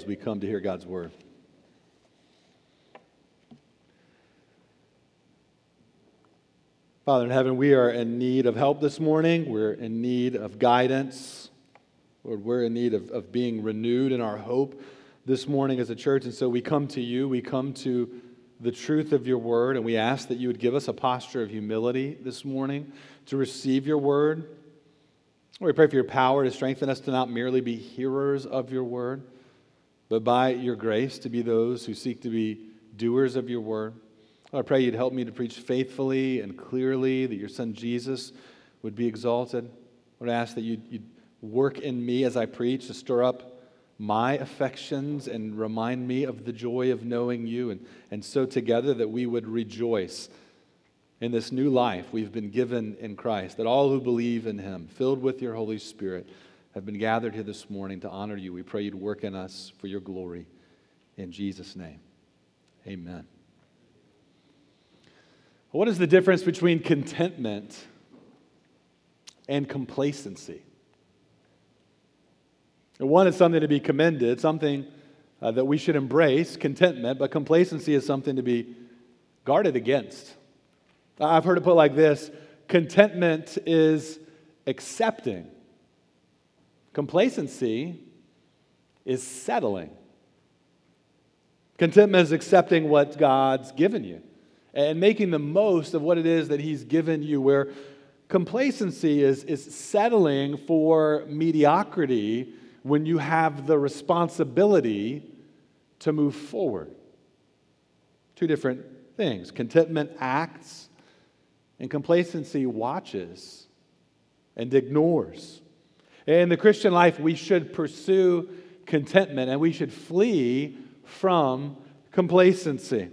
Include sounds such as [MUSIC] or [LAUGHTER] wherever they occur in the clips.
as we come to hear God's word. Father in heaven, we are in need of help this morning. We're in need of guidance. Lord, we're in need of, of being renewed in our hope this morning as a church. And so we come to you. We come to the truth of your word, and we ask that you would give us a posture of humility this morning to receive your word. We pray for your power to strengthen us to not merely be hearers of your word but by your grace to be those who seek to be doers of your word. I pray you'd help me to preach faithfully and clearly, that your son Jesus would be exalted. I would ask that you'd, you'd work in me as I preach to stir up my affections and remind me of the joy of knowing you, and, and so together that we would rejoice in this new life we've been given in Christ, that all who believe in him, filled with your Holy Spirit, have been gathered here this morning to honor you. We pray you'd work in us for your glory. In Jesus' name, amen. What is the difference between contentment and complacency? One is something to be commended, something uh, that we should embrace, contentment, but complacency is something to be guarded against. I've heard it put like this contentment is accepting Complacency is settling. Contentment is accepting what God's given you and making the most of what it is that He's given you, where complacency is, is settling for mediocrity when you have the responsibility to move forward. Two different things. Contentment acts, and complacency watches and ignores. In the Christian life, we should pursue contentment and we should flee from complacency.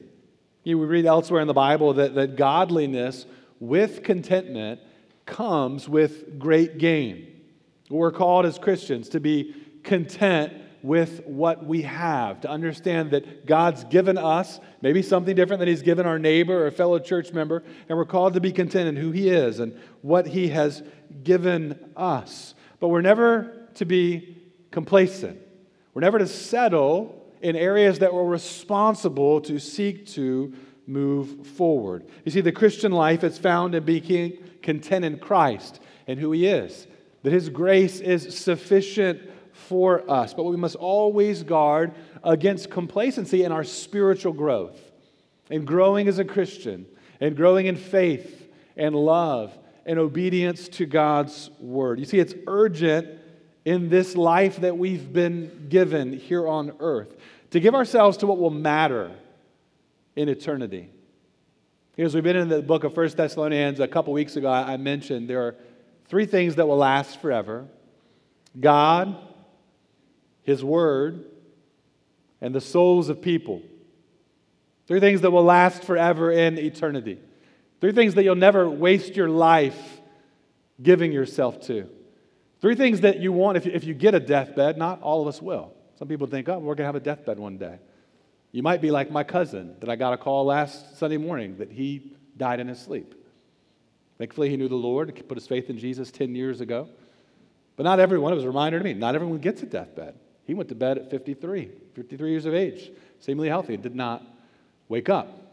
You, we read elsewhere in the Bible that, that godliness with contentment comes with great gain. We're called as Christians to be content with what we have, to understand that God's given us maybe something different than He's given our neighbor or fellow church member, and we're called to be content in who He is and what He has given us. But we're never to be complacent. We're never to settle in areas that we're responsible to seek to move forward. You see, the Christian life is found in being content in Christ and who He is, that His grace is sufficient for us. But we must always guard against complacency in our spiritual growth and growing as a Christian and growing in faith and love and obedience to God's word. You see, it's urgent in this life that we've been given here on earth to give ourselves to what will matter in eternity. Because we've been in the book of First Thessalonians a couple weeks ago, I mentioned there are three things that will last forever God, His Word, and the souls of people. Three things that will last forever in eternity. Three things that you'll never waste your life giving yourself to. Three things that you want if you, if you get a deathbed. Not all of us will. Some people think, oh, we're going to have a deathbed one day. You might be like my cousin that I got a call last Sunday morning that he died in his sleep. Thankfully, he knew the Lord, he put his faith in Jesus 10 years ago. But not everyone, it was a reminder to me, not everyone gets a deathbed. He went to bed at 53, 53 years of age, seemingly healthy, and did not wake up.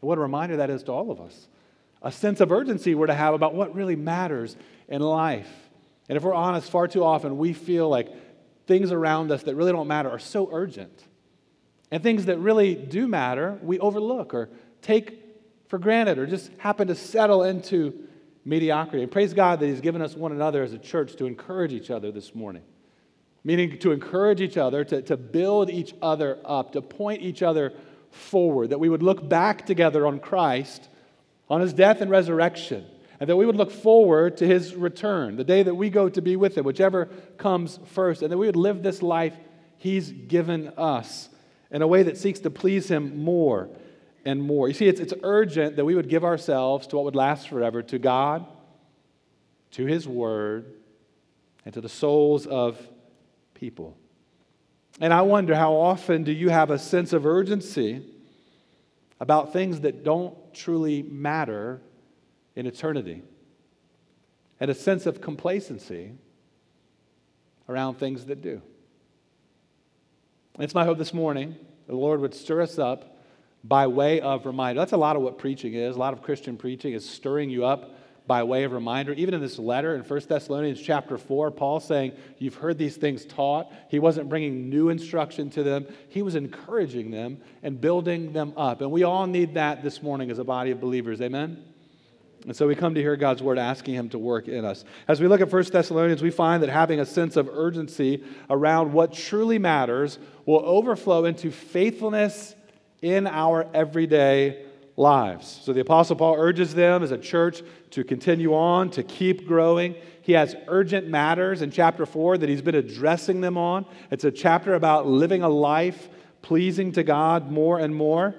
What a reminder that is to all of us. A sense of urgency we're to have about what really matters in life. And if we're honest, far too often we feel like things around us that really don't matter are so urgent. And things that really do matter, we overlook or take for granted or just happen to settle into mediocrity. And praise God that He's given us one another as a church to encourage each other this morning. Meaning to encourage each other, to, to build each other up, to point each other forward, that we would look back together on Christ, on his death and resurrection, and that we would look forward to his return, the day that we go to be with him, whichever comes first, and that we would live this life he's given us in a way that seeks to please him more and more. You see, it's, it's urgent that we would give ourselves to what would last forever to God, to his word, and to the souls of people. And I wonder how often do you have a sense of urgency about things that don't truly matter in eternity? And a sense of complacency around things that do. It's my hope this morning the Lord would stir us up by way of reminder. That's a lot of what preaching is. A lot of Christian preaching is stirring you up by way of reminder. Even in this letter in 1 Thessalonians chapter 4, Paul saying, You've heard these things taught. He wasn't bringing new instruction to them, he was encouraging them and building them up. And we all need that this morning as a body of believers. Amen? And so we come to hear God's word asking him to work in us. As we look at 1 Thessalonians, we find that having a sense of urgency around what truly matters will overflow into faithfulness in our everyday lives. So the Apostle Paul urges them as a church to continue on, to keep growing. He has urgent matters in chapter 4 that he's been addressing them on. It's a chapter about living a life pleasing to God more and more.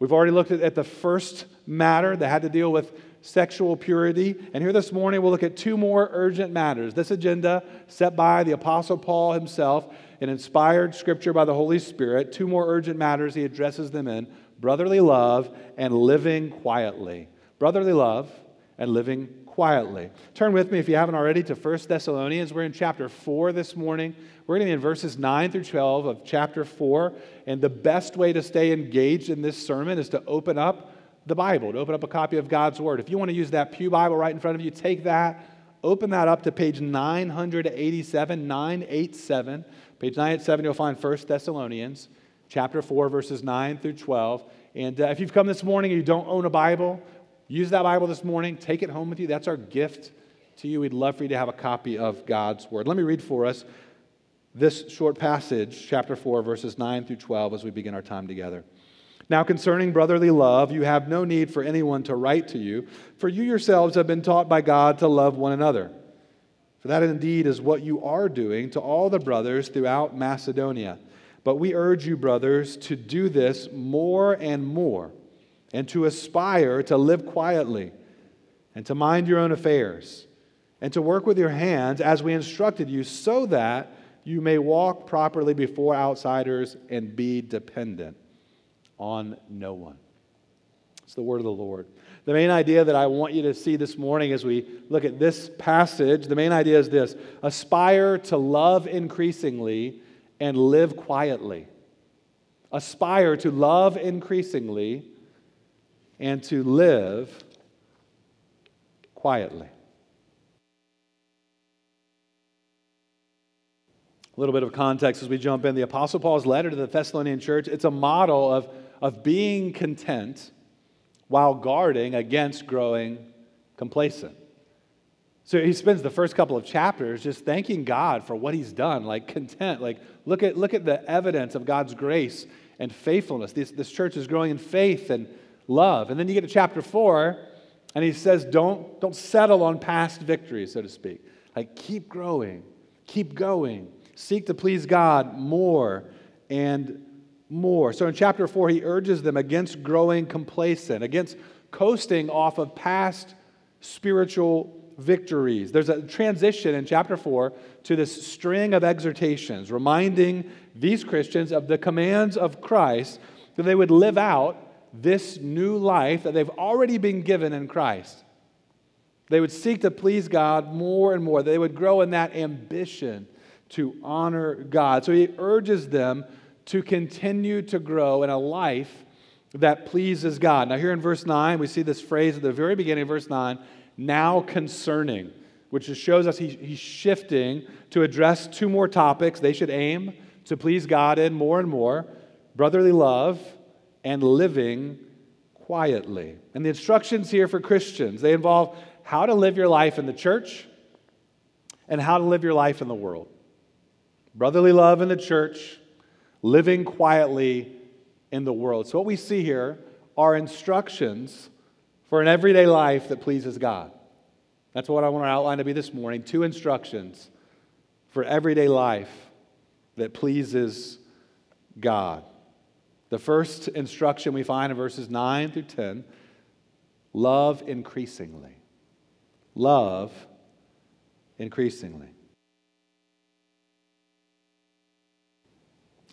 We've already looked at, the first matter that had to deal with sexual purity. And here this morning, we'll look at two more urgent matters. This agenda set by the Apostle Paul himself in inspired scripture by the Holy Spirit. Two more urgent matters he addresses them in brotherly love and living quietly. Brotherly love and living quietly. Turn with me, if you haven't already, to 1 Thessalonians. We're in chapter 4 this morning. We're going to be in verses 9 through 12 of chapter 4. And the best way to stay engaged in this sermon is to open up the Bible, to open up a copy of God's Word. If you want to use that Pew Bible right in front of you, take that, open that up to page 987, 987. Page 987, you'll find 1 Thessalonians chapter 4, verses 9 through 12. And uh, if you've come this morning and you don't own a Bible, use that Bible this morning. Take it home with you. That's our gift to you. We'd love for you to have a copy of God's Word. Let me read for us this short passage, chapter 4, verses 9 through 12, as we begin our time together. Now, concerning brotherly love, you have no need for anyone to write to you, for you yourselves have been taught by God to love one another. For that indeed is what you are doing to all the brothers throughout Macedonia. But we urge you, brothers, to do this more and more, and to aspire to live quietly, and to mind your own affairs, and to work with your hands as we instructed you, so that you may walk properly before outsiders and be dependent on no one. It's the word of the Lord. The main idea that I want you to see this morning as we look at this passage, the main idea is this aspire to love increasingly and live quietly. Aspire to love increasingly and to live quietly. A little bit of context as we jump in. The Apostle Paul's letter to the Thessalonian church, it's a model of of being content while guarding against growing complacent. So he spends the first couple of chapters just thanking God for what he's done, like content. Like, look at, look at the evidence of God's grace and faithfulness. This, this church is growing in faith and love. And then you get to chapter four, and he says, don't, don't settle on past victories, so to speak. Like, keep growing, keep going, seek to please God more and more. So in chapter 4, he urges them against growing complacent, against coasting off of past spiritual victories. There's a transition in chapter 4 to this string of exhortations, reminding these Christians of the commands of Christ that they would live out this new life that they've already been given in Christ. They would seek to please God more and more. They would grow in that ambition to honor God. So he urges them to continue to grow in a life that pleases God. Now, here in verse 9, we see this phrase at the very beginning of verse 9 now concerning, which shows us he, he's shifting to address two more topics they should aim to please God in more and more brotherly love and living quietly. And the instructions here for Christians, they involve how to live your life in the church and how to live your life in the world. Brotherly love in the church living quietly in the world. So, what we see here are instructions for an everyday life that pleases God. That's what I want to outline to be this morning two instructions for everyday life that pleases God. The first instruction we find in verses 9 through 10 love increasingly. Love increasingly.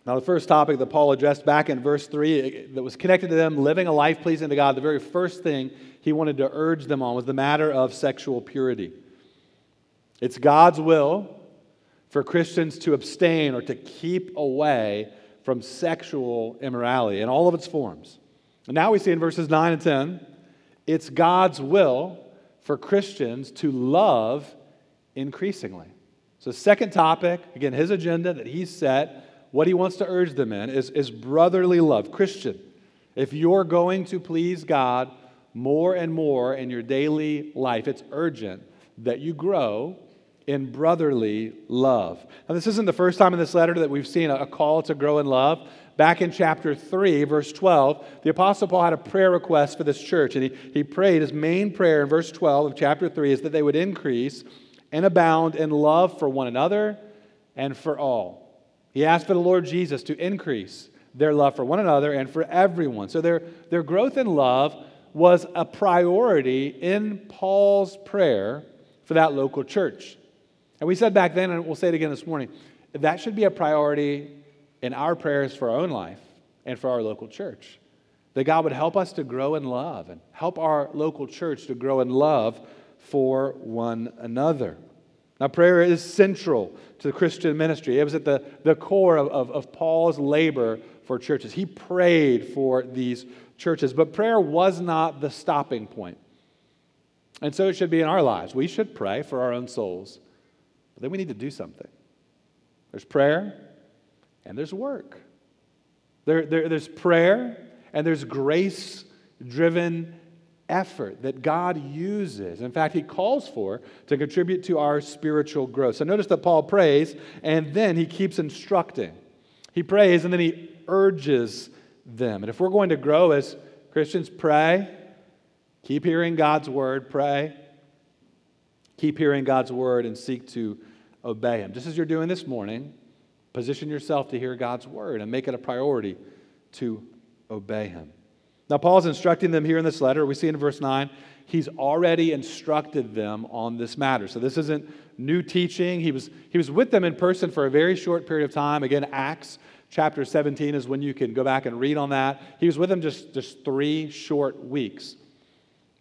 Now, the first topic that Paul addressed back in verse 3 that was connected to them living a life pleasing to God, the very first thing he wanted to urge them on was the matter of sexual purity. It's God's will for Christians to abstain or to keep away from sexual immorality in all of its forms. And now we see in verses 9 and 10 it's God's will for Christians to love increasingly. So, second topic, again, his agenda that he's set, what he wants to urge them in is, is brotherly love. Christian, if you're going to please God more and more in your daily life, it's urgent that you grow in brotherly love. Now, this isn't the first time in this letter that we've seen a call to grow in love. Back in chapter 3, verse 12, the Apostle Paul had a prayer request for this church, and he, he prayed his main prayer in verse 12 of chapter 3 is that they would increase and abound in love for one another and for all. He asked for the Lord Jesus to increase their love for one another and for everyone. So their, their growth in love was a priority in Paul's prayer for that local church. And we said back then, and we'll say it again this morning, that should be a priority in our prayers for our own life and for our local church. That God would help us to grow in love and help our local church to grow in love for one another. Now, prayer is central to the Christian ministry. It was at the, the core of, of, of Paul's labor for churches. He prayed for these churches, but prayer was not the stopping point. And so it should be in our lives. We should pray for our own souls, but then we need to do something. There's prayer and there's work. There, there, there's prayer and there's grace driven effort that God uses. In fact, He calls for to contribute to our spiritual growth. So notice that Paul prays and then he keeps instructing. He prays and then he urges them. And if we're going to grow as Christians, pray, keep hearing God's word, pray, keep hearing God's word, and seek to obey Him. Just as you're doing this morning, position yourself to hear God's word and make it a priority to obey Him. Now, Paul's instructing them here in this letter. We see in verse 9, he's already instructed them on this matter. So, this isn't new teaching. He was, he was with them in person for a very short period of time. Again, Acts chapter 17 is when you can go back and read on that. He was with them just, just three short weeks.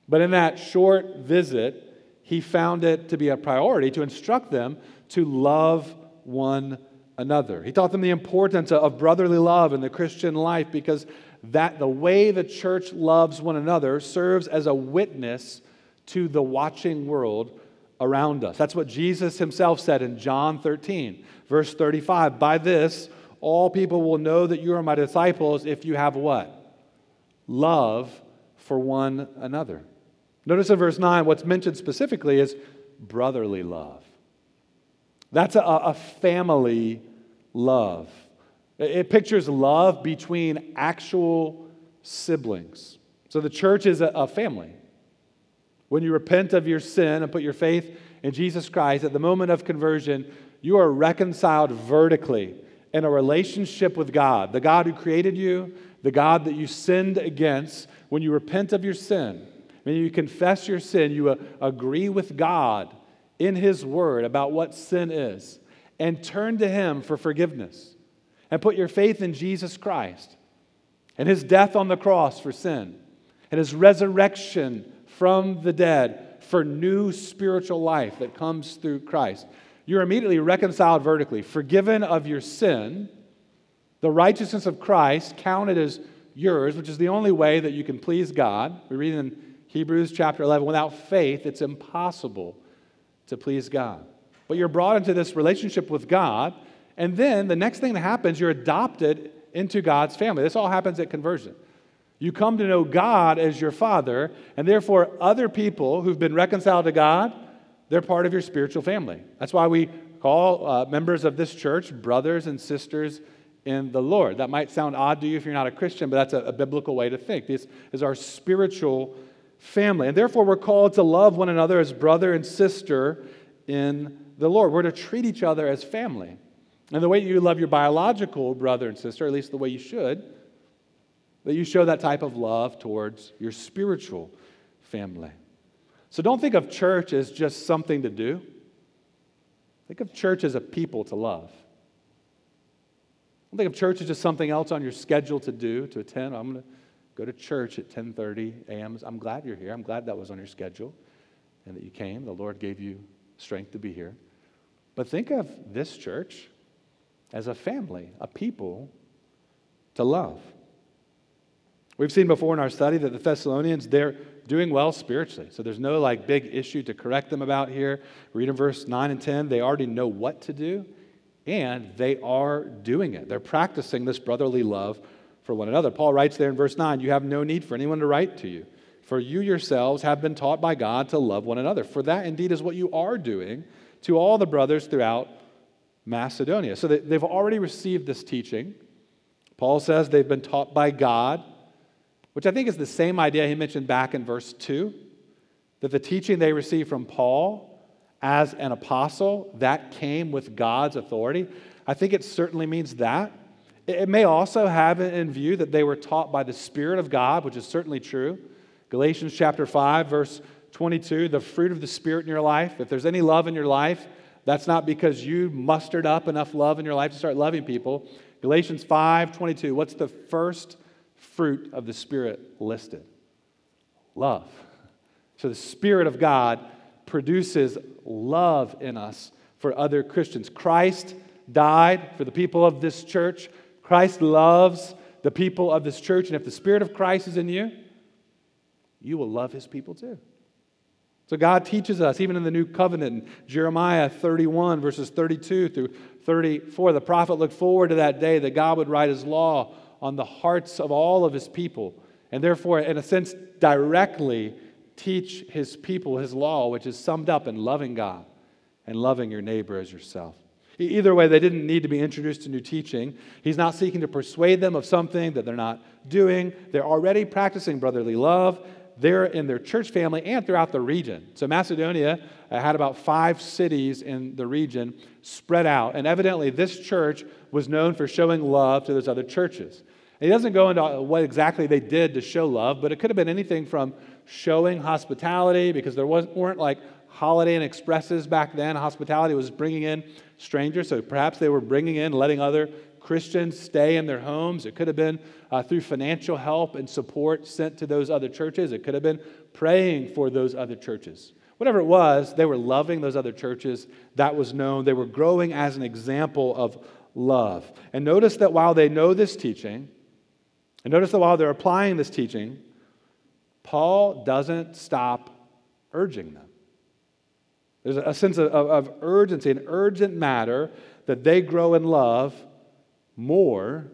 But in that short visit, he found it to be a priority to instruct them to love one another. He taught them the importance of brotherly love in the Christian life because that the way the church loves one another serves as a witness to the watching world around us. That's what Jesus himself said in John 13, verse 35. By this, all people will know that you are my disciples if you have what? Love for one another. Notice in verse 9, what's mentioned specifically is brotherly love. That's a, a family love. It pictures love between actual siblings. So the church is a, family. When you repent of your sin and put your faith in Jesus Christ, at the moment of conversion, you are reconciled vertically in a relationship with God, the God who created you, the God that you sinned against. When you repent of your sin, when you confess your sin, you uh, agree with God in His Word about what sin is and turn to Him for forgiveness and put your faith in Jesus Christ and his death on the cross for sin and his resurrection from the dead for new spiritual life that comes through Christ, you're immediately reconciled vertically, forgiven of your sin, the righteousness of Christ counted as yours, which is the only way that you can please God. We read in Hebrews chapter 11 without faith, it's impossible to please God. But you're brought into this relationship with God and then the next thing that happens, you're adopted into God's family. This all happens at conversion. You come to know God as your father, and therefore, other people who've been reconciled to God, they're part of your spiritual family. That's why we call uh, members of this church brothers and sisters in the Lord. That might sound odd to you if you're not a Christian, but that's a, a biblical way to think. This is our spiritual family. And therefore, we're called to love one another as brother and sister in the Lord. We're to treat each other as family. And the way you love your biological brother and sister, at least the way you should, that you show that type of love towards your spiritual family. So don't think of church as just something to do. Think of church as a people to love. Don't think of church as just something else on your schedule to do, to attend. I'm going to go to church at 10:30 a.m. I'm glad you're here. I'm glad that was on your schedule and that you came. The Lord gave you strength to be here. But think of this church as a family, a people to love. We've seen before in our study that the Thessalonians, they're doing well spiritually. So there's no like big issue to correct them about here. Read in verse 9 and 10. They already know what to do, and they are doing it. They're practicing this brotherly love for one another. Paul writes there in verse 9 You have no need for anyone to write to you, for you yourselves have been taught by God to love one another. For that indeed is what you are doing to all the brothers throughout Macedonia. So they've already received this teaching. Paul says they've been taught by God, which I think is the same idea he mentioned back in verse 2 that the teaching they received from Paul as an apostle that came with God's authority. I think it certainly means that. It may also have in view that they were taught by the Spirit of God, which is certainly true. Galatians chapter 5, verse 22, the fruit of the Spirit in your life. If there's any love in your life, that's not because you mustered up enough love in your life to start loving people. Galatians 5, 22, what's the first fruit of the Spirit listed? Love. So the Spirit of God produces love in us for other Christians. Christ died for the people of this church Christ loves the people of this church, and if the Spirit of Christ is in you, you will love his people too. So God teaches us, even in the new covenant, in Jeremiah 31, verses 32 through 34, the prophet looked forward to that day that God would write his law on the hearts of all of his people, and therefore, in a sense, directly teach his people his law, which is summed up in loving God and loving your neighbor as yourself. Either way, they didn't need to be introduced to new teaching. He's not seeking to persuade them of something that they're not doing. They're already practicing brotherly love. They're in their church family and throughout the region. So, Macedonia uh, had about five cities in the region spread out. And evidently, this church was known for showing love to those other churches. he doesn't go into what exactly they did to show love, but it could have been anything from showing hospitality, because there weren't like Holiday Inn Expresses back then. Hospitality was bringing in strangers, so perhaps they were bringing in, letting other Christians stay in their homes. It could have been uh, through financial help and support sent to those other churches. It could have been praying for those other churches. Whatever it was, they were loving those other churches. That was known. They were growing as an example of love. And notice that while they know this teaching, and notice that while they're applying this teaching, Paul doesn't stop urging them. There's a sense of, of, of urgency, an urgent matter that they grow in love more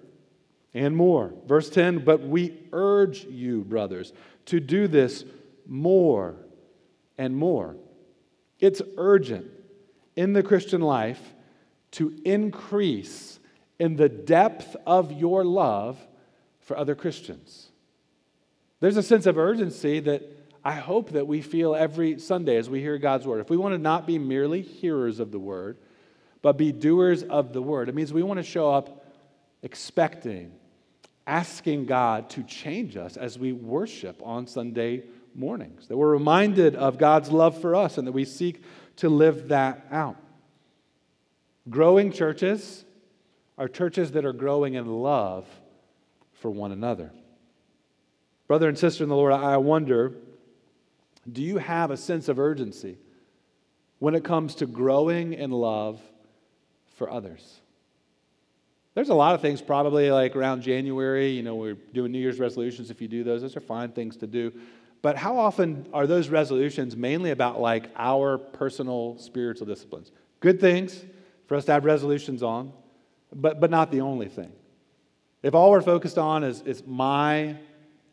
and more. Verse 10 But we urge you, brothers, to do this more and more. It's urgent in the Christian life to increase in the depth of your love for other Christians. There's a sense of urgency that I hope that we feel every Sunday as we hear God's word. If we want to not be merely hearers of the word, but be doers of the word, it means we want to show up expecting, asking God to change us as we worship on Sunday mornings. That we're reminded of God's love for us and that we seek to live that out. Growing churches are churches that are growing in love for one another. Brother and sister in the Lord, I wonder do you have a sense of urgency when it comes to growing in love for others? There's a lot of things probably like around January, you know, we're doing New Year's resolutions. If you do those, those are fine things to do. But how often are those resolutions mainly about like our personal spiritual disciplines? Good things for us to have resolutions on, but, but not the only thing. If all we're focused on is, is my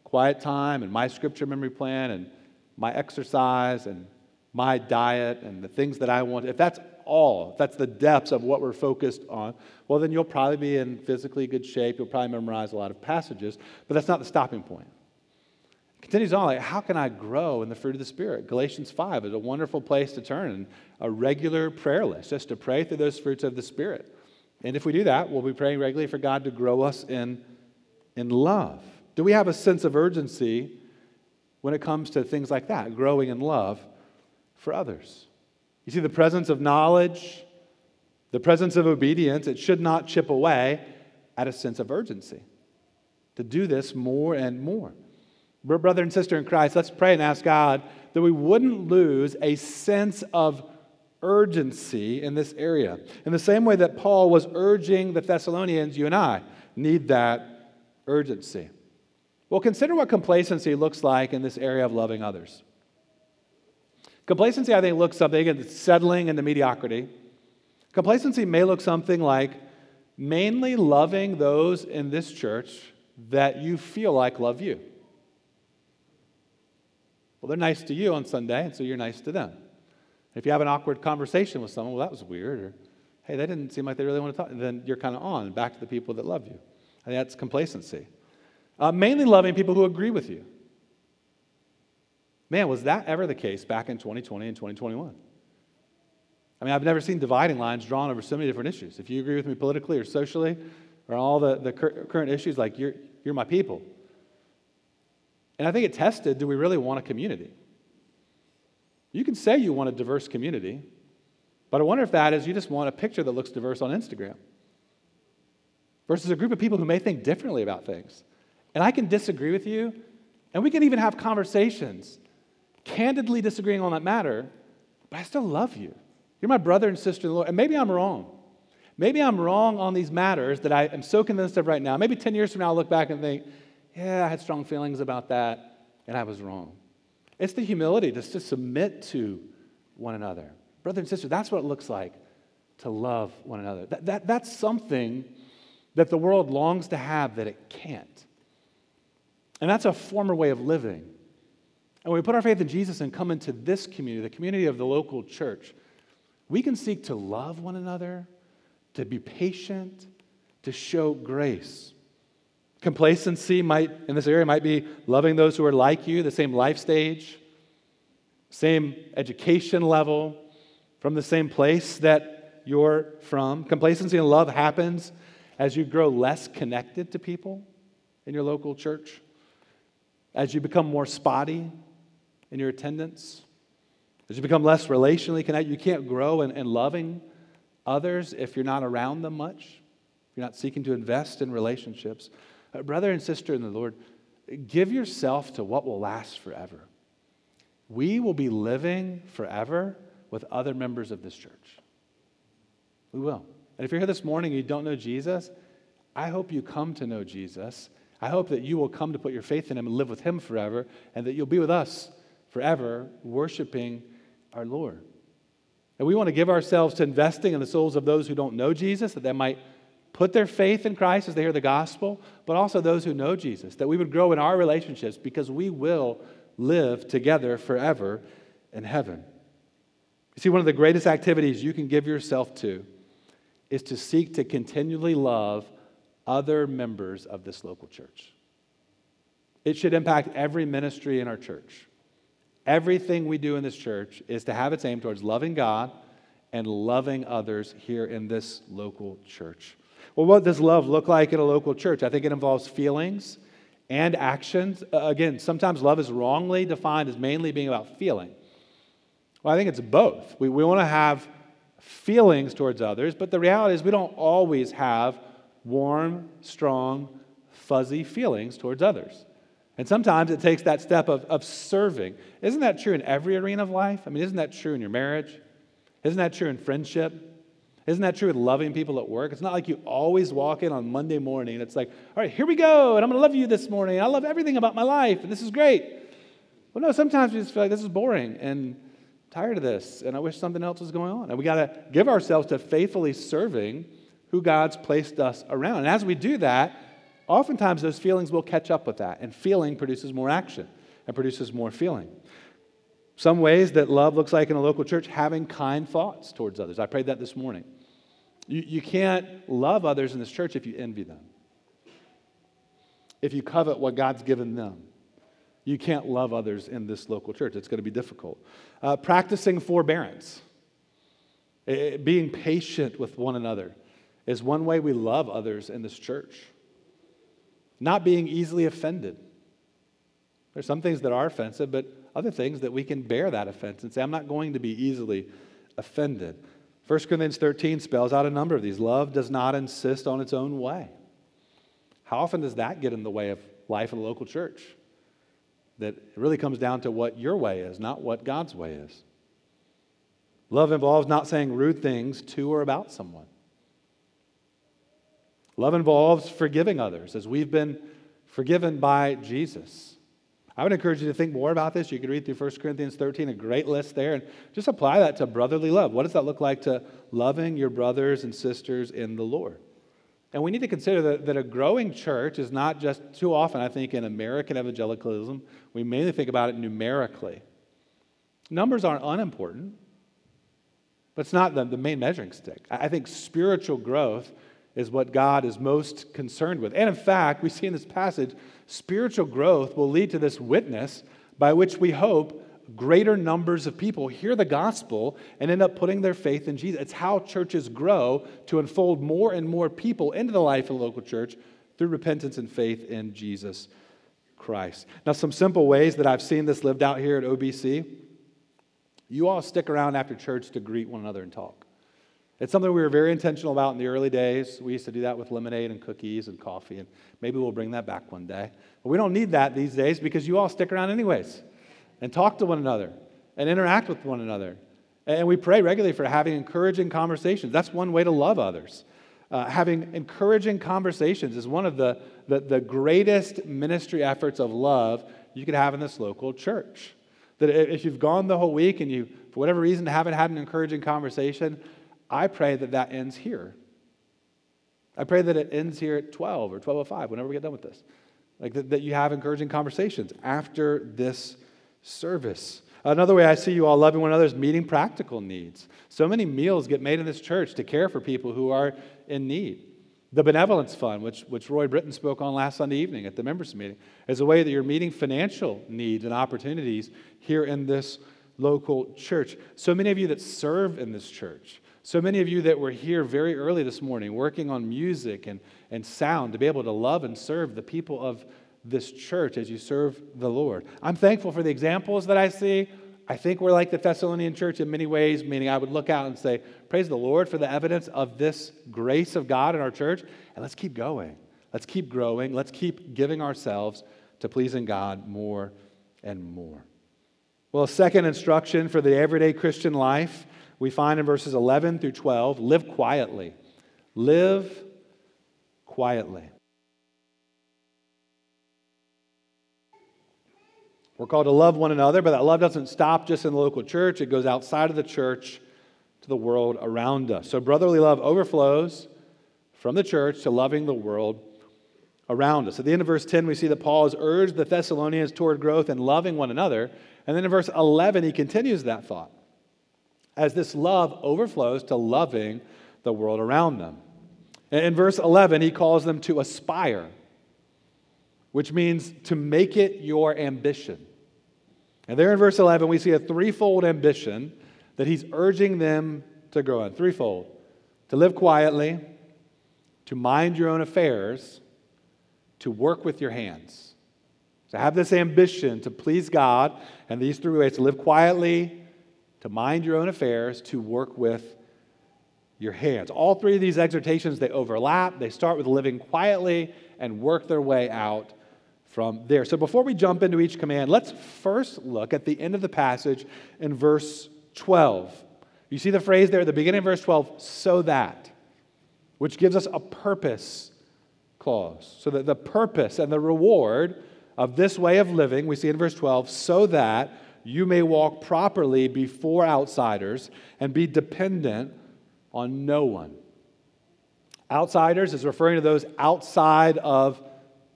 quiet time and my scripture memory plan and my exercise and my diet and the things that I want, if that's all, that's the depths of what we're focused on, well, then you'll probably be in physically good shape. You'll probably memorize a lot of passages, but that's not the stopping point. It continues on, like, how can I grow in the fruit of the Spirit? Galatians 5 is a wonderful place to turn, and a regular prayer list, just to pray through those fruits of the Spirit. And if we do that, we'll be praying regularly for God to grow us in, in love. Do we have a sense of urgency when it comes to things like that, growing in love for others. You see, the presence of knowledge, the presence of obedience, it should not chip away at a sense of urgency to do this more and more. Brother and sister in Christ, let's pray and ask God that we wouldn't lose a sense of urgency in this area. In the same way that Paul was urging the Thessalonians, you and I need that urgency. Well, consider what complacency looks like in this area of loving others. Complacency, I think, looks something, again, settling into mediocrity. Complacency may look something like mainly loving those in this church that you feel like love you. Well, they're nice to you on Sunday, and so you're nice to them. If you have an awkward conversation with someone, well, that was weird, or hey, that didn't seem like they really want to talk, then you're kind of on back to the people that love you. I think that's complacency. Uh, mainly loving people who agree with you. Man, was that ever the case back in 2020 and 2021? I mean, I've never seen dividing lines drawn over so many different issues. If you agree with me politically or socially or all the, the cur- current issues, like you're, you're my people. And I think it tested do we really want a community? You can say you want a diverse community, but I wonder if that is you just want a picture that looks diverse on Instagram versus a group of people who may think differently about things. And I can disagree with you, and we can even have conversations, candidly disagreeing on that matter, but I still love you. You're my brother and sister in the Lord. And maybe I'm wrong. Maybe I'm wrong on these matters that I am so convinced of right now. Maybe 10 years from now, I'll look back and think, yeah, I had strong feelings about that, and I was wrong. It's the humility just to submit to one another. Brother and sister, that's what it looks like to love one another. That, that, that's something that the world longs to have that it can't. And that's a former way of living. And when we put our faith in Jesus and come into this community, the community of the local church, we can seek to love one another, to be patient, to show grace. Complacency might, in this area, might be loving those who are like you, the same life stage, same education level, from the same place that you're from. Complacency and love happens as you grow less connected to people in your local church, as you become more spotty in your attendance, as you become less relationally connected. You can't grow in, in loving others if you're not around them much, if you're not seeking to invest in relationships. Uh, brother and sister in the Lord, give yourself to what will last forever. We will be living forever with other members of this church. We will. And if you're here this morning and you don't know Jesus, I hope you come to know Jesus. I hope that you will come to put your faith in him and live with him forever, and that you'll be with us forever, worshiping our Lord. And we want to give ourselves to investing in the souls of those who don't know Jesus, that they might put their faith in Christ as they hear the gospel, but also those who know Jesus, that we would grow in our relationships because we will live together forever in heaven. You see, one of the greatest activities you can give yourself to is to seek to continually love other members of this local church. It should impact every ministry in our church. Everything we do in this church is to have its aim towards loving God and loving others here in this local church. Well, what does love look like in a local church? I think it involves feelings and actions. Again, sometimes love is wrongly defined as mainly being about feeling. Well, I think it's both. We, we want to have feelings towards others, but the reality is we don't always have warm, strong, fuzzy feelings towards others. And sometimes it takes that step of, of serving. Isn't that true in every arena of life? I mean, isn't that true in your marriage? Isn't that true in friendship? Isn't that true with loving people at work? It's not like you always walk in on Monday morning it's like, all right, here we go, and I'm going to love you this morning. I love everything about my life, and this is great. Well, no, sometimes we just feel like this is boring and tired of this, and I wish something else was going on. And we got to give ourselves to faithfully serving who God's placed us around. And as we do that, oftentimes those feelings will catch up with that, and feeling produces more action and produces more feeling. Some ways that love looks like in a local church, having kind thoughts towards others. I prayed that this morning. You, you can't love others in this church if you envy them, if you covet what God's given them. You can't love others in this local church. It's going to be difficult. Uh, practicing forbearance, being patient with one another, is one way we love others in this church not being easily offended. There's some things that are offensive, but other things that we can bear that offense and say, I'm not going to be easily offended. 1 Corinthians 13 spells out a number of these. Love does not insist on its own way. How often does that get in the way of life in a local church? That it really comes down to what your way is, not what God's way is. Love involves not saying rude things to or about someone. Love involves forgiving others as we've been forgiven by Jesus. I would encourage you to think more about this. You could read through 1 Corinthians 13, a great list there, and just apply that to brotherly love. What does that look like to loving your brothers and sisters in the Lord? And we need to consider that, that a growing church is not just too often, I think, in American evangelicalism, we mainly think about it numerically. Numbers aren't unimportant, but it's not the, the main measuring stick. I think spiritual growth is what God is most concerned with. And in fact, we see in this passage, spiritual growth will lead to this witness by which we hope greater numbers of people hear the gospel and end up putting their faith in Jesus. It's how churches grow to unfold more and more people into the life of the local church through repentance and faith in Jesus Christ. Now, some simple ways that I've seen this lived out here at OBC. You all stick around after church to greet one another and talk. It's something we were very intentional about in the early days. We used to do that with lemonade and cookies and coffee, and maybe we'll bring that back one day. But we don't need that these days because you all stick around anyways and talk to one another and interact with one another. And we pray regularly for having encouraging conversations. That's one way to love others. Uh, having encouraging conversations is one of the, the, the greatest ministry efforts of love you could have in this local church. That if you've gone the whole week and you, for whatever reason, haven't had an encouraging conversation, I pray that that ends here. I pray that it ends here at 12 or 12.05, whenever we get done with this. Like that, that you have encouraging conversations after this service. Another way I see you all loving one another is meeting practical needs. So many meals get made in this church to care for people who are in need. The Benevolence Fund, which, which Roy Britton spoke on last Sunday evening at the members' meeting, is a way that you're meeting financial needs and opportunities here in this local church. So many of you that serve in this church, so many of you that were here very early this morning working on music and, and sound to be able to love and serve the people of this church as you serve the Lord. I'm thankful for the examples that I see. I think we're like the Thessalonian church in many ways, meaning I would look out and say, Praise the Lord for the evidence of this grace of God in our church, and let's keep going. Let's keep growing. Let's keep giving ourselves to pleasing God more and more. Well, second instruction for the everyday Christian life we find in verses 11 through 12 live quietly. Live quietly. We're called to love one another, but that love doesn't stop just in the local church, it goes outside of the church to the world around us. So, brotherly love overflows from the church to loving the world around us. At the end of verse 10, we see that Paul has urged the Thessalonians toward growth and loving one another. And then in verse 11, he continues that thought as this love overflows to loving the world around them. In verse 11, he calls them to aspire, which means to make it your ambition. And there in verse 11, we see a threefold ambition that he's urging them to grow in. Threefold to live quietly, to mind your own affairs, to work with your hands. To have this ambition to please God, and these three ways to live quietly, to mind your own affairs, to work with your hands. All three of these exhortations, they overlap. They start with living quietly and work their way out from there. So before we jump into each command, let's first look at the end of the passage in verse 12. You see the phrase there at the beginning of verse 12, so that, which gives us a purpose clause. So that the purpose and the reward of this way of living, we see in verse 12, so that you may walk properly before outsiders and be dependent on no one. Outsiders is referring to those outside of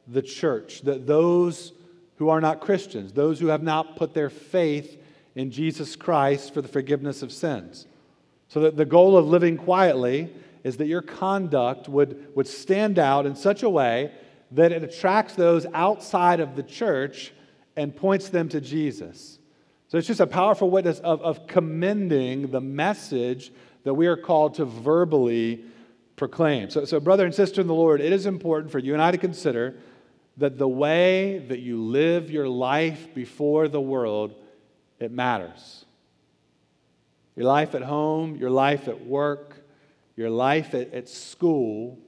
the church, that those who are not Christians, those who have not put their faith in Jesus Christ for the forgiveness of sins. So that the goal of living quietly is that your conduct would, would stand out in such a way that it attracts those outside of the church and points them to Jesus. So it's just a powerful witness of, of commending the message that we are called to verbally proclaim. So, so, brother and sister in the Lord, it is important for you and I to consider that the way that you live your life before the world, it matters. Your life at home, your life at work, your life at, at school,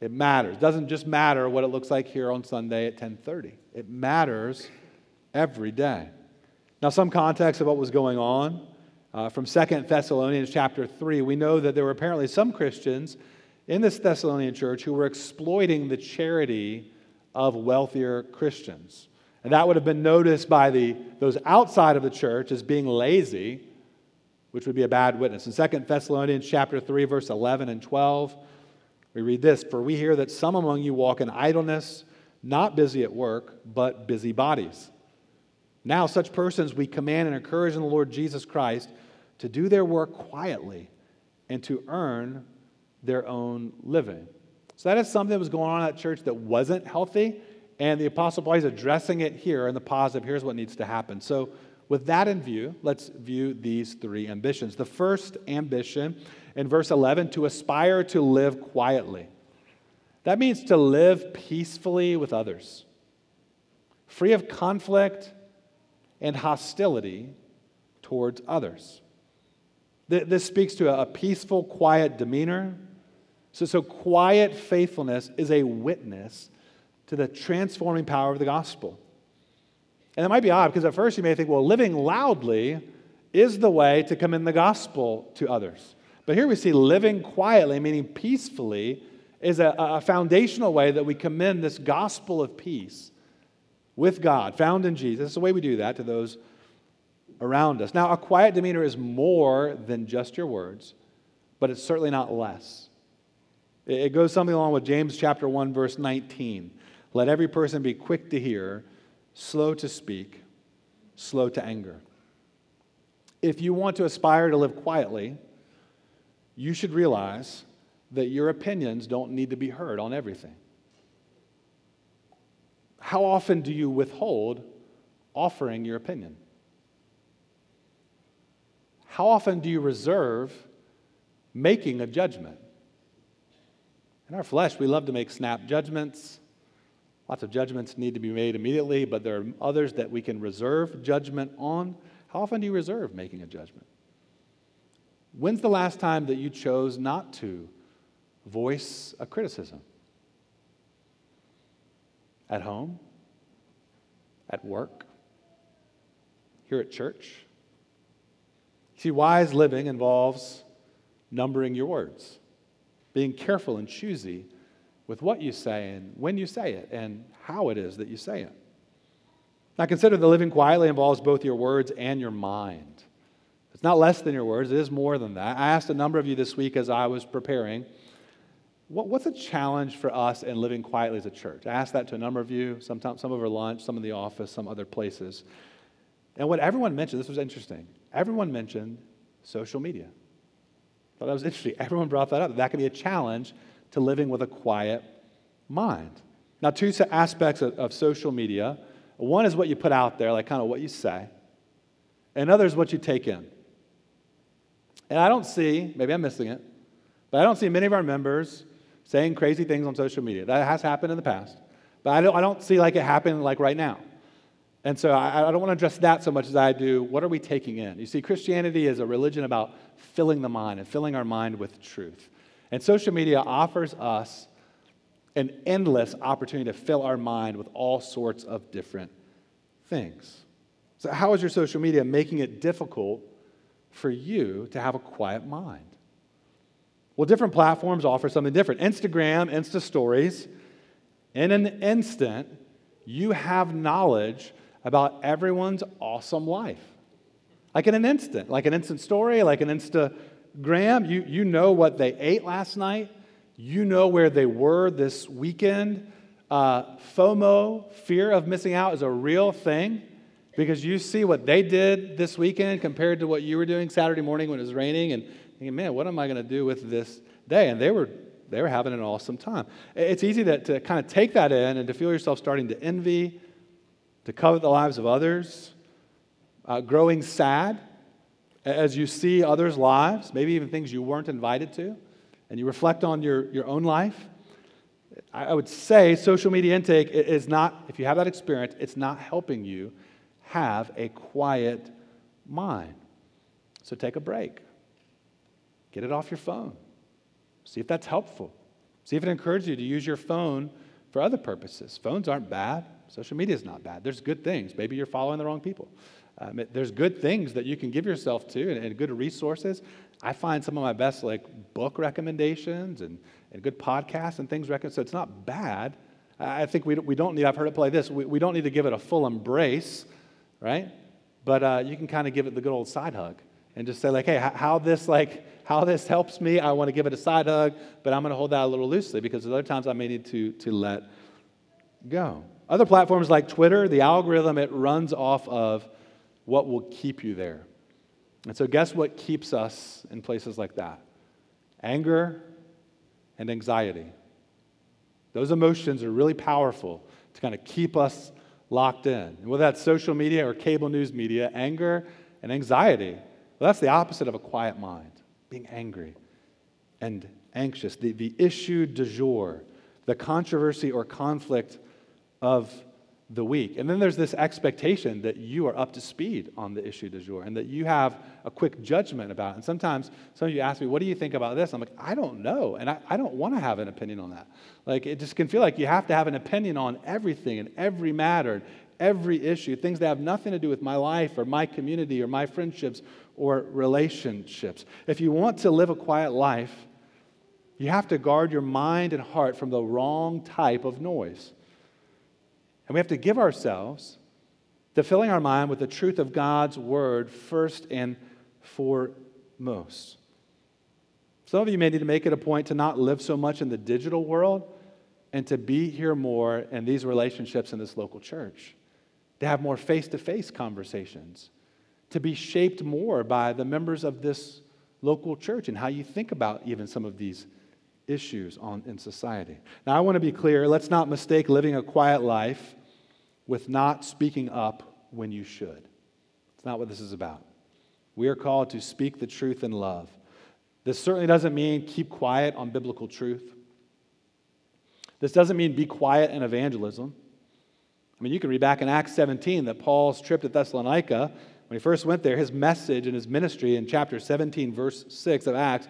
it matters. It doesn't just matter what it looks like here on Sunday at 10:30. It matters every day. Now, some context of what was going on. Uh, from Second Thessalonians chapter 3, we know that there were apparently some Christians in this Thessalonian church who were exploiting the charity of wealthier Christians. And that would have been noticed by the, those outside of the church as being lazy, which would be a bad witness. In 2 Thessalonians chapter 3, verse 11 and 12, we read this For we hear that some among you walk in idleness, not busy at work, but busy bodies. Now, such persons we command and encourage in the Lord Jesus Christ to do their work quietly and to earn their own living. So that is something that was going on at church that wasn't healthy. And the Apostle Paul is addressing it here in the positive. Here's what needs to happen. So, with that in view, let's view these three ambitions. The first ambition in verse 11 to aspire to live quietly. That means to live peacefully with others, free of conflict and hostility towards others. This speaks to a peaceful, quiet demeanor. So, so quiet faithfulness is a witness to the transforming power of the gospel. And it might be odd because at first you may think, well, living loudly is the way to commend the gospel to others. But here we see living quietly, meaning peacefully, is a, a foundational way that we commend this gospel of peace with God, found in Jesus. It's the way we do that to those around us. Now, a quiet demeanor is more than just your words, but it's certainly not less. It goes something along with James chapter 1, verse 19. Let every person be quick to hear, slow to speak, slow to anger. If you want to aspire to live quietly, you should realize that your opinions don't need to be heard on everything. How often do you withhold offering your opinion? How often do you reserve making a judgment? In our flesh, we love to make snap judgments. Lots of judgments need to be made immediately, but there are others that we can reserve judgment on. How often do you reserve making a judgment? When's the last time that you chose not to voice a criticism? At home? At work? Here at church? See, wise living involves numbering your words, being careful and choosy with what you say and when you say it and how it is that you say it. Now, consider the living quietly involves both your words and your mind. It's not less than your words, it is more than that. I asked a number of you this week as I was preparing, what's a challenge for us in living quietly as a church? I asked that to a number of you, sometimes, some over lunch, some in the office, some other places. And what everyone mentioned, this was interesting, everyone mentioned social media. I thought that was interesting. [LAUGHS] Everyone brought that up. That could be a challenge to living with a quiet mind. Now, two aspects of, of social media one is what you put out there, like kind of what you say, and another is what you take in. And I don't see, maybe I'm missing it, but I don't see many of our members saying crazy things on social media. That has happened in the past, but I don't, I don't see like it happening like right now. And so I, I don't want to address that so much as I do what are we taking in? You see, Christianity is a religion about filling the mind and filling our mind with truth. And social media offers us an endless opportunity to fill our mind with all sorts of different things. So, how is your social media making it difficult for you to have a quiet mind? Well, different platforms offer something different. Instagram, Insta Stories, in an instant, you have knowledge about everyone's awesome life. Like in an instant, like an instant story, like an Insta Graham, you, you know what they ate last night. You know where they were this weekend. Uh, FOMO, fear of missing out, is a real thing because you see what they did this weekend compared to what you were doing Saturday morning when it was raining and thinking, man, what am I going to do with this day? And they were, they were having an awesome time. It's easy to, to kind of take that in and to feel yourself starting to envy, to covet the lives of others, uh, growing sad as you see others' lives, maybe even things you weren't invited to, and you reflect on your, your own life, I would say social media intake is not, if you have that experience, it's not helping you have a quiet mind. So take a break. Get it off your phone. See if that's helpful. See if it encourages you to use your phone for other purposes. Phones aren't bad. Social media is not bad. There's good things. Maybe you're following the wrong people. Um, it, there's good things that you can give yourself to and, and, good resources. I find some of my best like book recommendations and, and good podcasts and things. Rec- so it's not bad. I think we, we don't need, I've heard it play this, we, we don't need to give it a full embrace, right? But uh, you can kind of give it the good old side hug and just say like, hey, how this like, how this helps me, I want to give it a side hug, but I'm going to hold that a little loosely because other times I may need to, to let go. Other platforms like Twitter, the algorithm, it runs off of what will keep you there. And so, guess what keeps us in places like that? Anger and anxiety. Those emotions are really powerful to kind of keep us locked in. And whether that's social media or cable news media, anger and anxiety, well, that's the opposite of a quiet mind, being angry and anxious. The, the issue du jour, the controversy or conflict of the week. And then there's this expectation that you are up to speed on the issue du jour and that you have a quick judgment about it. And sometimes some of you ask me, What do you think about this? I'm like, I don't know. And I, I don't want to have an opinion on that. Like, it just can feel like you have to have an opinion on everything and every matter, every issue, things that have nothing to do with my life or my community or my friendships or relationships. If you want to live a quiet life, you have to guard your mind and heart from the wrong type of noise. And we have to give ourselves to filling our mind with the truth of God's word first and foremost. Some of you may need to make it a point to not live so much in the digital world and to be here more in these relationships in this local church, to have more face to face conversations, to be shaped more by the members of this local church and how you think about even some of these issues on, in society. Now, I want to be clear let's not mistake living a quiet life with not speaking up when you should. It's not what this is about. We are called to speak the truth in love. This certainly doesn't mean keep quiet on biblical truth. This doesn't mean be quiet in evangelism. I mean, you can read back in Acts 17 that Paul's trip to Thessalonica, when he first went there, his message and his ministry in chapter 17, verse 6 of Acts,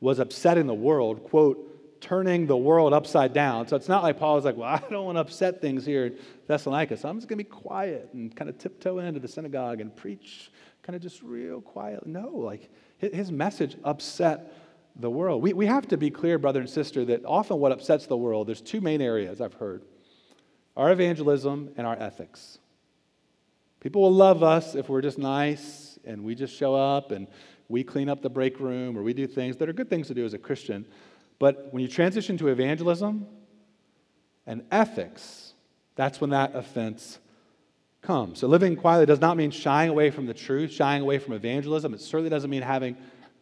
was upsetting the world. Quote, turning the world upside down. So it's not like Paul was like, well, I don't want to upset things here in Thessalonica, so I'm just going to be quiet and kind of tiptoe into the synagogue and preach kind of just real quiet. No, like his message upset the world. We, we have to be clear, brother and sister, that often what upsets the world, there's two main areas I've heard our evangelism and our ethics. People will love us if we're just nice and we just show up and we clean up the break room or we do things that are good things to do as a Christian. But when you transition to evangelism and ethics, that's when that offense comes. So living quietly does not mean shying away from the truth, shying away from evangelism. It certainly doesn't mean having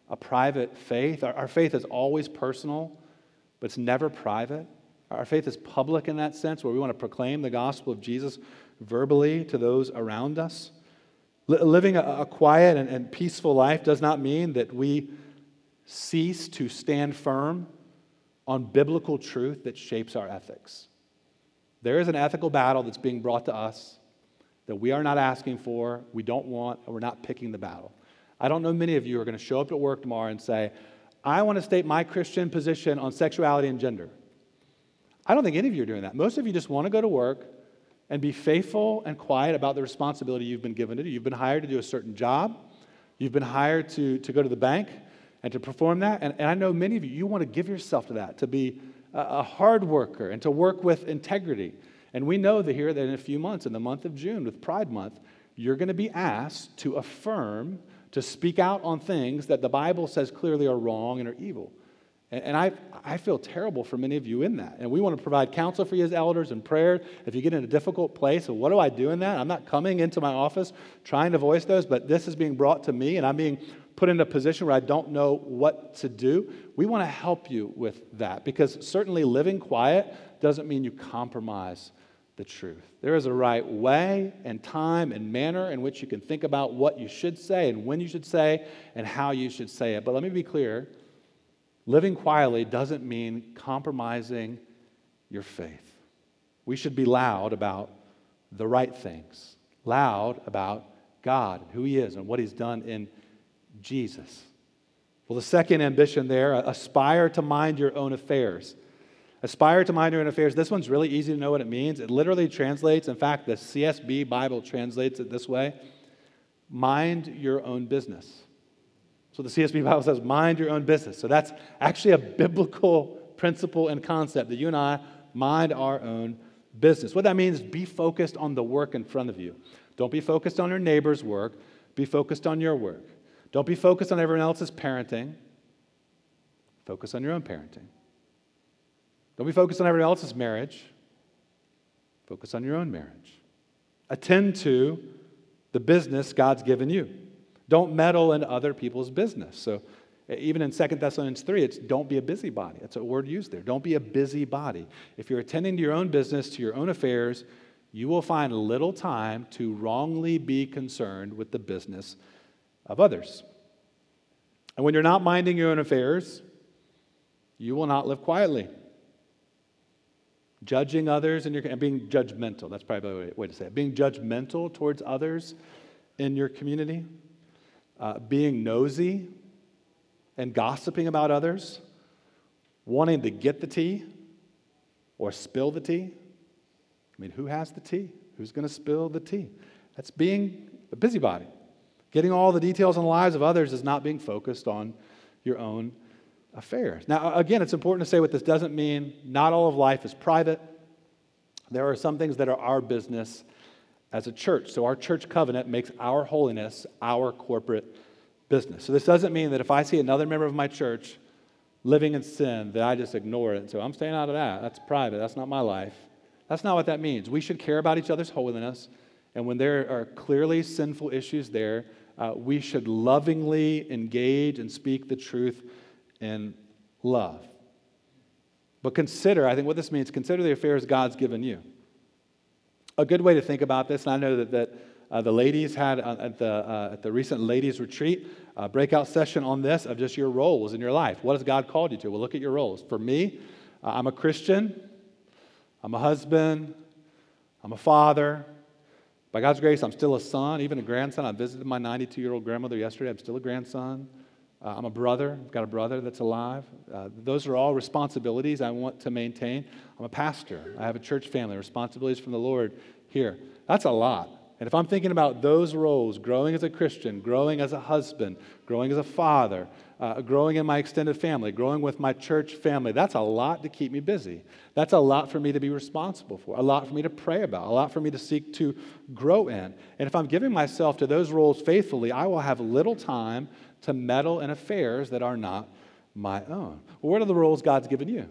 a private faith. Our, our faith is always personal, but it's never private. Our faith is public in that sense, where we want to proclaim the gospel of Jesus verbally to those around us. living a, a quiet and, and peaceful life does not mean that we cease to stand firm on biblical truth that shapes our ethics. There is an ethical battle that's being brought to us that we are not asking for, we don't want, and we're not picking the battle. I don't know many of you are going to show up at work tomorrow and say, I want to state my Christian position on sexuality and gender. I don't think any of you are doing that. Most of you just want to go to work and be faithful and quiet about the responsibility you've been given to do. You've been hired to do a certain job, you've been hired to, to go to the bank, and to perform that. And, and I know many of you, you want to give yourself to that, to be a, a hard worker and to work with integrity. And we know that here that in a few months, in the month of June with Pride Month, you're going to be asked to affirm, to speak out on things that the Bible says clearly are wrong and are evil. And, I, I feel terrible for many of you in that. And we want to provide counsel for you as elders and prayer. If you get in a difficult place, well, what do I do in that? I'm not coming into my office trying to voice those, but this is being brought to me, and I'm being put in a position where I don't know what to do, we want to help you with that because certainly living quiet doesn't mean you compromise the truth. There is a right way and time and manner in which you can think about what you should say and when you should say and how you should say it. But let me be clear living quietly doesn't mean compromising your faith. We should be loud about the right things, loud about God, and who He is, and what He's done in Jesus. Well, the second ambition there aspire to mind your own affairs. Aspire to mind your own affairs. This one's really easy to know what it means. It literally translates, in fact, the CSB Bible translates it this way mind your own business. So the CSB Bible says, mind your own business. So that's actually a biblical principle and concept that you and I mind our own business. What that means is be focused on the work in front of you. Don't be focused on your neighbor's work, be focused on your work. Don't be focused on everyone else's parenting, focus on your own parenting. Don't be focused on everyone else's marriage, focus on your own marriage. Attend to the business God's given you. Don't meddle in other people's business. So, even in 2 Thessalonians 3, it's don't be a busybody. That's a word used there. Don't be a busybody. If you're attending to your own business, to your own affairs, you will find little time to wrongly be concerned with the business of others. And when you're not minding your own affairs, you will not live quietly. Judging others and, and being judgmental, that's probably the way to say it. Being judgmental towards others in your community, uh, being nosy and gossiping about others, wanting to get the tea or spill the tea. I mean, who has the tea? Who's going to spill the tea? That's being a busybody. Getting all the details on the lives of others is not being focused on your own affairs. Now, again, it's important to say what this doesn't mean. Not all of life is private. There are some things that are our business as a church. So, our church covenant makes our holiness our corporate business. So, this doesn't mean that if I see another member of my church living in sin, that I just ignore it say, I'm staying out of that. That's private. That's not my life. That's not what that means. We should care about each other's holiness. And when there are clearly sinful issues there, uh, we should lovingly engage and speak the truth in love. But consider, I think what this means, consider the affairs God's given you. A good way to think about this, and I know that, that uh, the ladies had uh, at, the, uh, at the recent ladies' retreat a breakout session on this of just your roles in your life. What has God called you to? Well, look at your roles. For me, uh, I'm a Christian. I'm a husband, I'm a father. By God's grace, I'm still a son, even a grandson. I visited my 92 year old grandmother yesterday. I'm still a grandson. Uh, I'm a brother. I've got a brother that's alive. Uh, those are all responsibilities I want to maintain. I'm a pastor. I have a church family, responsibilities from the Lord here. That's a lot. And if I'm thinking about those roles, growing as a Christian, growing as a husband, growing as a father, uh, growing in my extended family, growing with my church family, that's a lot to keep me busy. That's a lot for me to be responsible for, a lot for me to pray about, a lot for me to seek to grow in. And if I'm giving myself to those roles faithfully, I will have little time to meddle in affairs that are not my own. Well, what are the roles God's given you?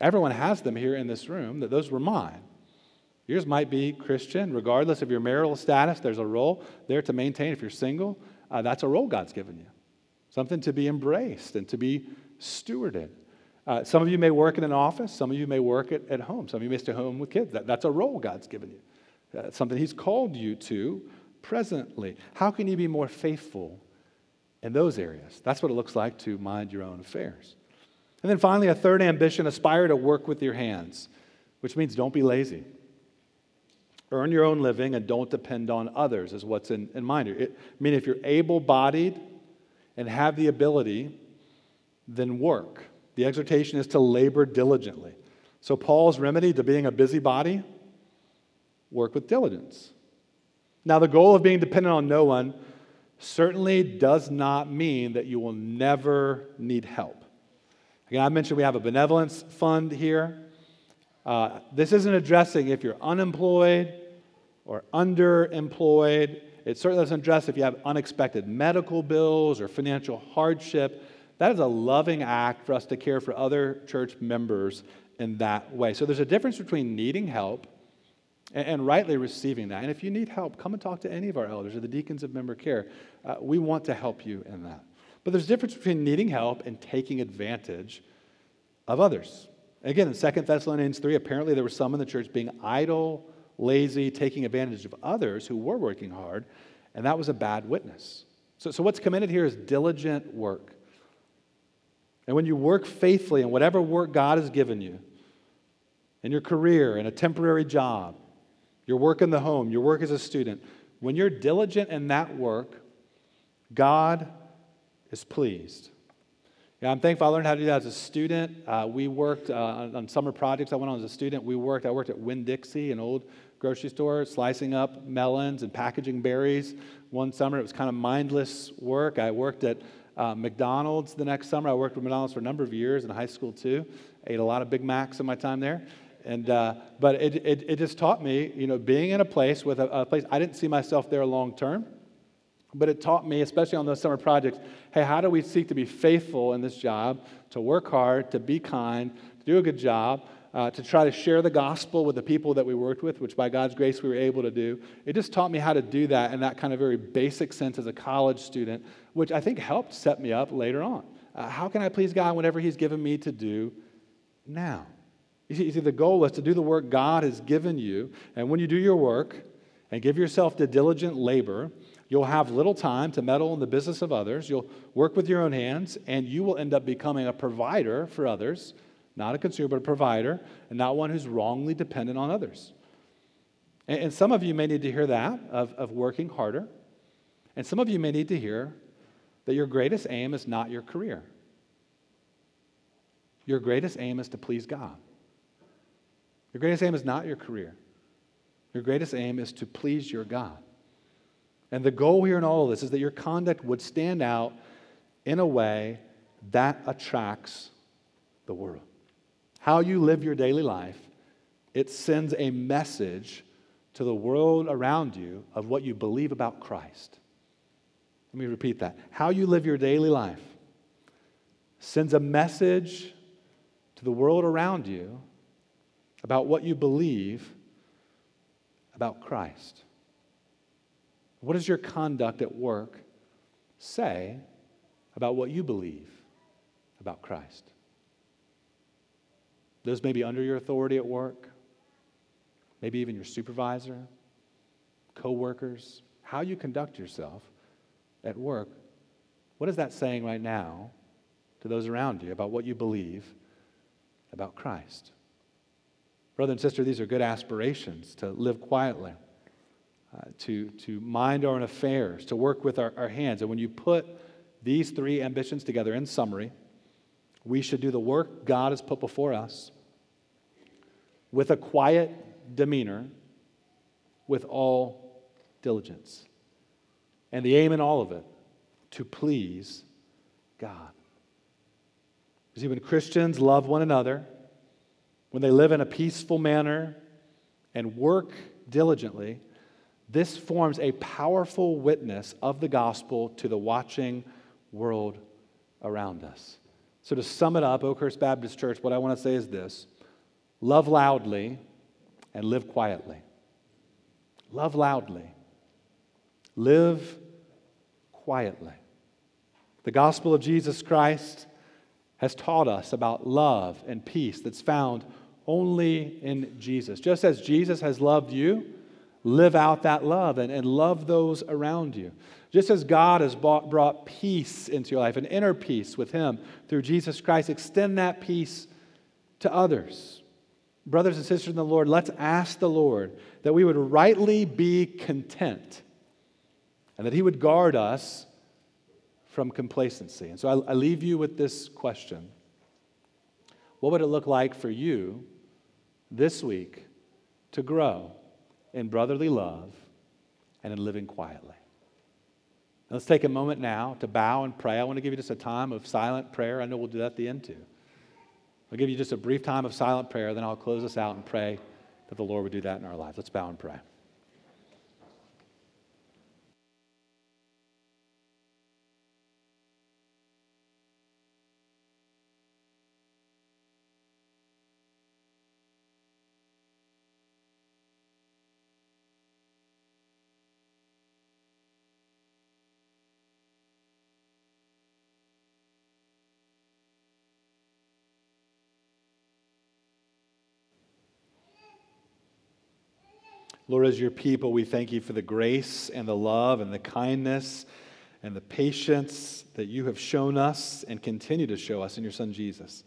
Everyone has them here in this room, that those were mine. Yours might be Christian, regardless of your marital status, there's a role there to maintain. If you're single, uh, that's a role God's given you, something to be embraced and to be stewarded. Uh, some of you may work in an office, some of you may work at, at home, some of you may stay home with kids. That, that's a role God's given you, uh, something He's called you to presently. How can you be more faithful in those areas? That's what it looks like to mind your own affairs. And then finally, a third ambition aspire to work with your hands, which means don't be lazy. Earn your own living and don't depend on others, is what's in, in mind. It, I mean, if you're able bodied and have the ability, then work. The exhortation is to labor diligently. So, Paul's remedy to being a busybody work with diligence. Now, the goal of being dependent on no one certainly does not mean that you will never need help. Again, I mentioned we have a benevolence fund here. Uh, this isn't addressing if you're unemployed or underemployed. It certainly doesn't address if you have unexpected medical bills or financial hardship. That is a loving act for us to care for other church members in that way. So there's a difference between needing help and, and rightly receiving that. And if you need help, come and talk to any of our elders or the deacons of member care. Uh, we want to help you in that. But there's a difference between needing help and taking advantage of others. Again, in 2 Thessalonians 3, apparently there were some in the church being idle lazy, taking advantage of others who were working hard, and that was a bad witness. So, so what's commended here is diligent work. And when you work faithfully in whatever work God has given you, in your career, in a temporary job, your work in the home, your work as a student, when you're diligent in that work, God is pleased. Yeah, I'm thankful I learned how to do that as a student. Uh, we worked uh, on, summer projects I went on as a student. We worked, I worked at Winn Dixie, an old grocery store, slicing up melons and packaging berries. One summer, it was kind of mindless work. I worked at uh, McDonald's the next summer. I worked with McDonald's for a number of years in high school too. Ate a lot of Big Macs in my time there. And, uh, but it, it, it, just taught me, you know, being in a place with a, a place, I didn't see myself there long term, but it taught me, especially on those summer projects, hey, how do we seek to be faithful in this job, to work hard, to be kind, to do a good job, uh, to try to share the gospel with the people that we worked with, which by God's grace we were able to do. It just taught me how to do that in that kind of very basic sense as a college student, which I think helped set me up later on. Uh, how can I please God whenever He's given me to do now? You see, the goal is to do the work God has given you. And when you do your work and give yourself to diligent labor, you'll have little time to meddle in the business of others. You'll work with your own hands, and you will end up becoming a provider for others, not a consumer, but a provider, and not one who's wrongly dependent on others. And, and some of you may need to hear that, of, of working harder. And some of you may need to hear that your greatest aim is not your career. Your greatest aim is to please God. Your greatest aim is not your career. Your greatest aim is to please your God. And the goal here in all of this is that your conduct would stand out in a way that attracts the world. How you live your daily life, it sends a message to the world around you of what you believe about Christ. Let me repeat that. How you live your daily life sends a message to the world around you about what you believe about Christ? What does your conduct at work say about what you believe about Christ? Those may be under your authority at work, maybe even your supervisor, co-workers, how you conduct yourself at work. What is that saying right now to those around you about what you believe about Christ? Brother and sister, these are good aspirations to live quietly, uh, to, to mind our own affairs, to work with our, our hands. And when you put these three ambitions together, in summary, we should do the work God has put before us with a quiet demeanor, with all diligence. And the aim in all of it, to please God. You see, when Christians love one another, when they live in a peaceful manner and work diligently, this forms a powerful witness of the gospel to the watching world around us. So, to sum it up, Oakhurst Baptist Church, what I want to say is this love loudly and live quietly. Love loudly, live quietly. The gospel of Jesus Christ has taught us about love and peace that's found only in Jesus. Just as Jesus has loved you, live out that love and, and love those around you. Just as God has brought, brought peace into your life, an inner peace with Him through Jesus Christ, extend that peace to others. Brothers and sisters in the Lord, let's ask the Lord that we would rightly be content and that He would guard us from complacency. And so I, I leave you with this question What would it look like for you this week to grow in brotherly love and in living quietly. let's take a moment now to bow and pray. I want to give you just a time of silent prayer. I know we'll do that at the end too. I'll give you just a brief time of silent prayer, then I'll close us out and pray that the Lord would do that in our lives. Let's bow and pray. Lord, as your people, we thank you for the grace and the love and the kindness and the patience that you have shown us and continue to show us in your Son Jesus.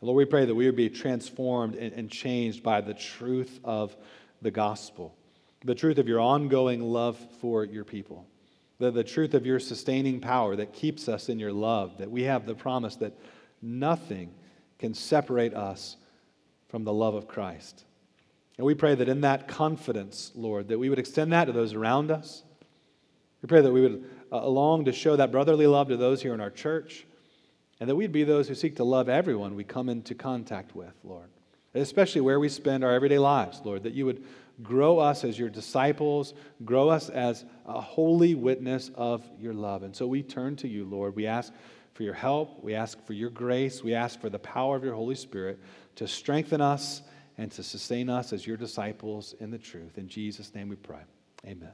Lord, we pray that we would be transformed and, changed by the truth of the gospel, the truth of your ongoing love for your people, the, the truth of your sustaining power that keeps us in your love, that we have the promise that nothing can separate us from the love of Christ. And we pray that in that confidence, Lord, that we would extend that to those around us. We pray that we would uh, long to show that brotherly love to those here in our church, and that we'd be those who seek to love everyone we come into contact with, Lord. especially where we spend our everyday lives, Lord, that you would grow us as your disciples, grow us as a holy witness of your love. And so we turn to you, Lord. We ask for your help, we ask for your grace, we ask for the power of your Holy Spirit to strengthen us and to sustain us as your disciples in the truth. In Jesus' name we pray. Amen.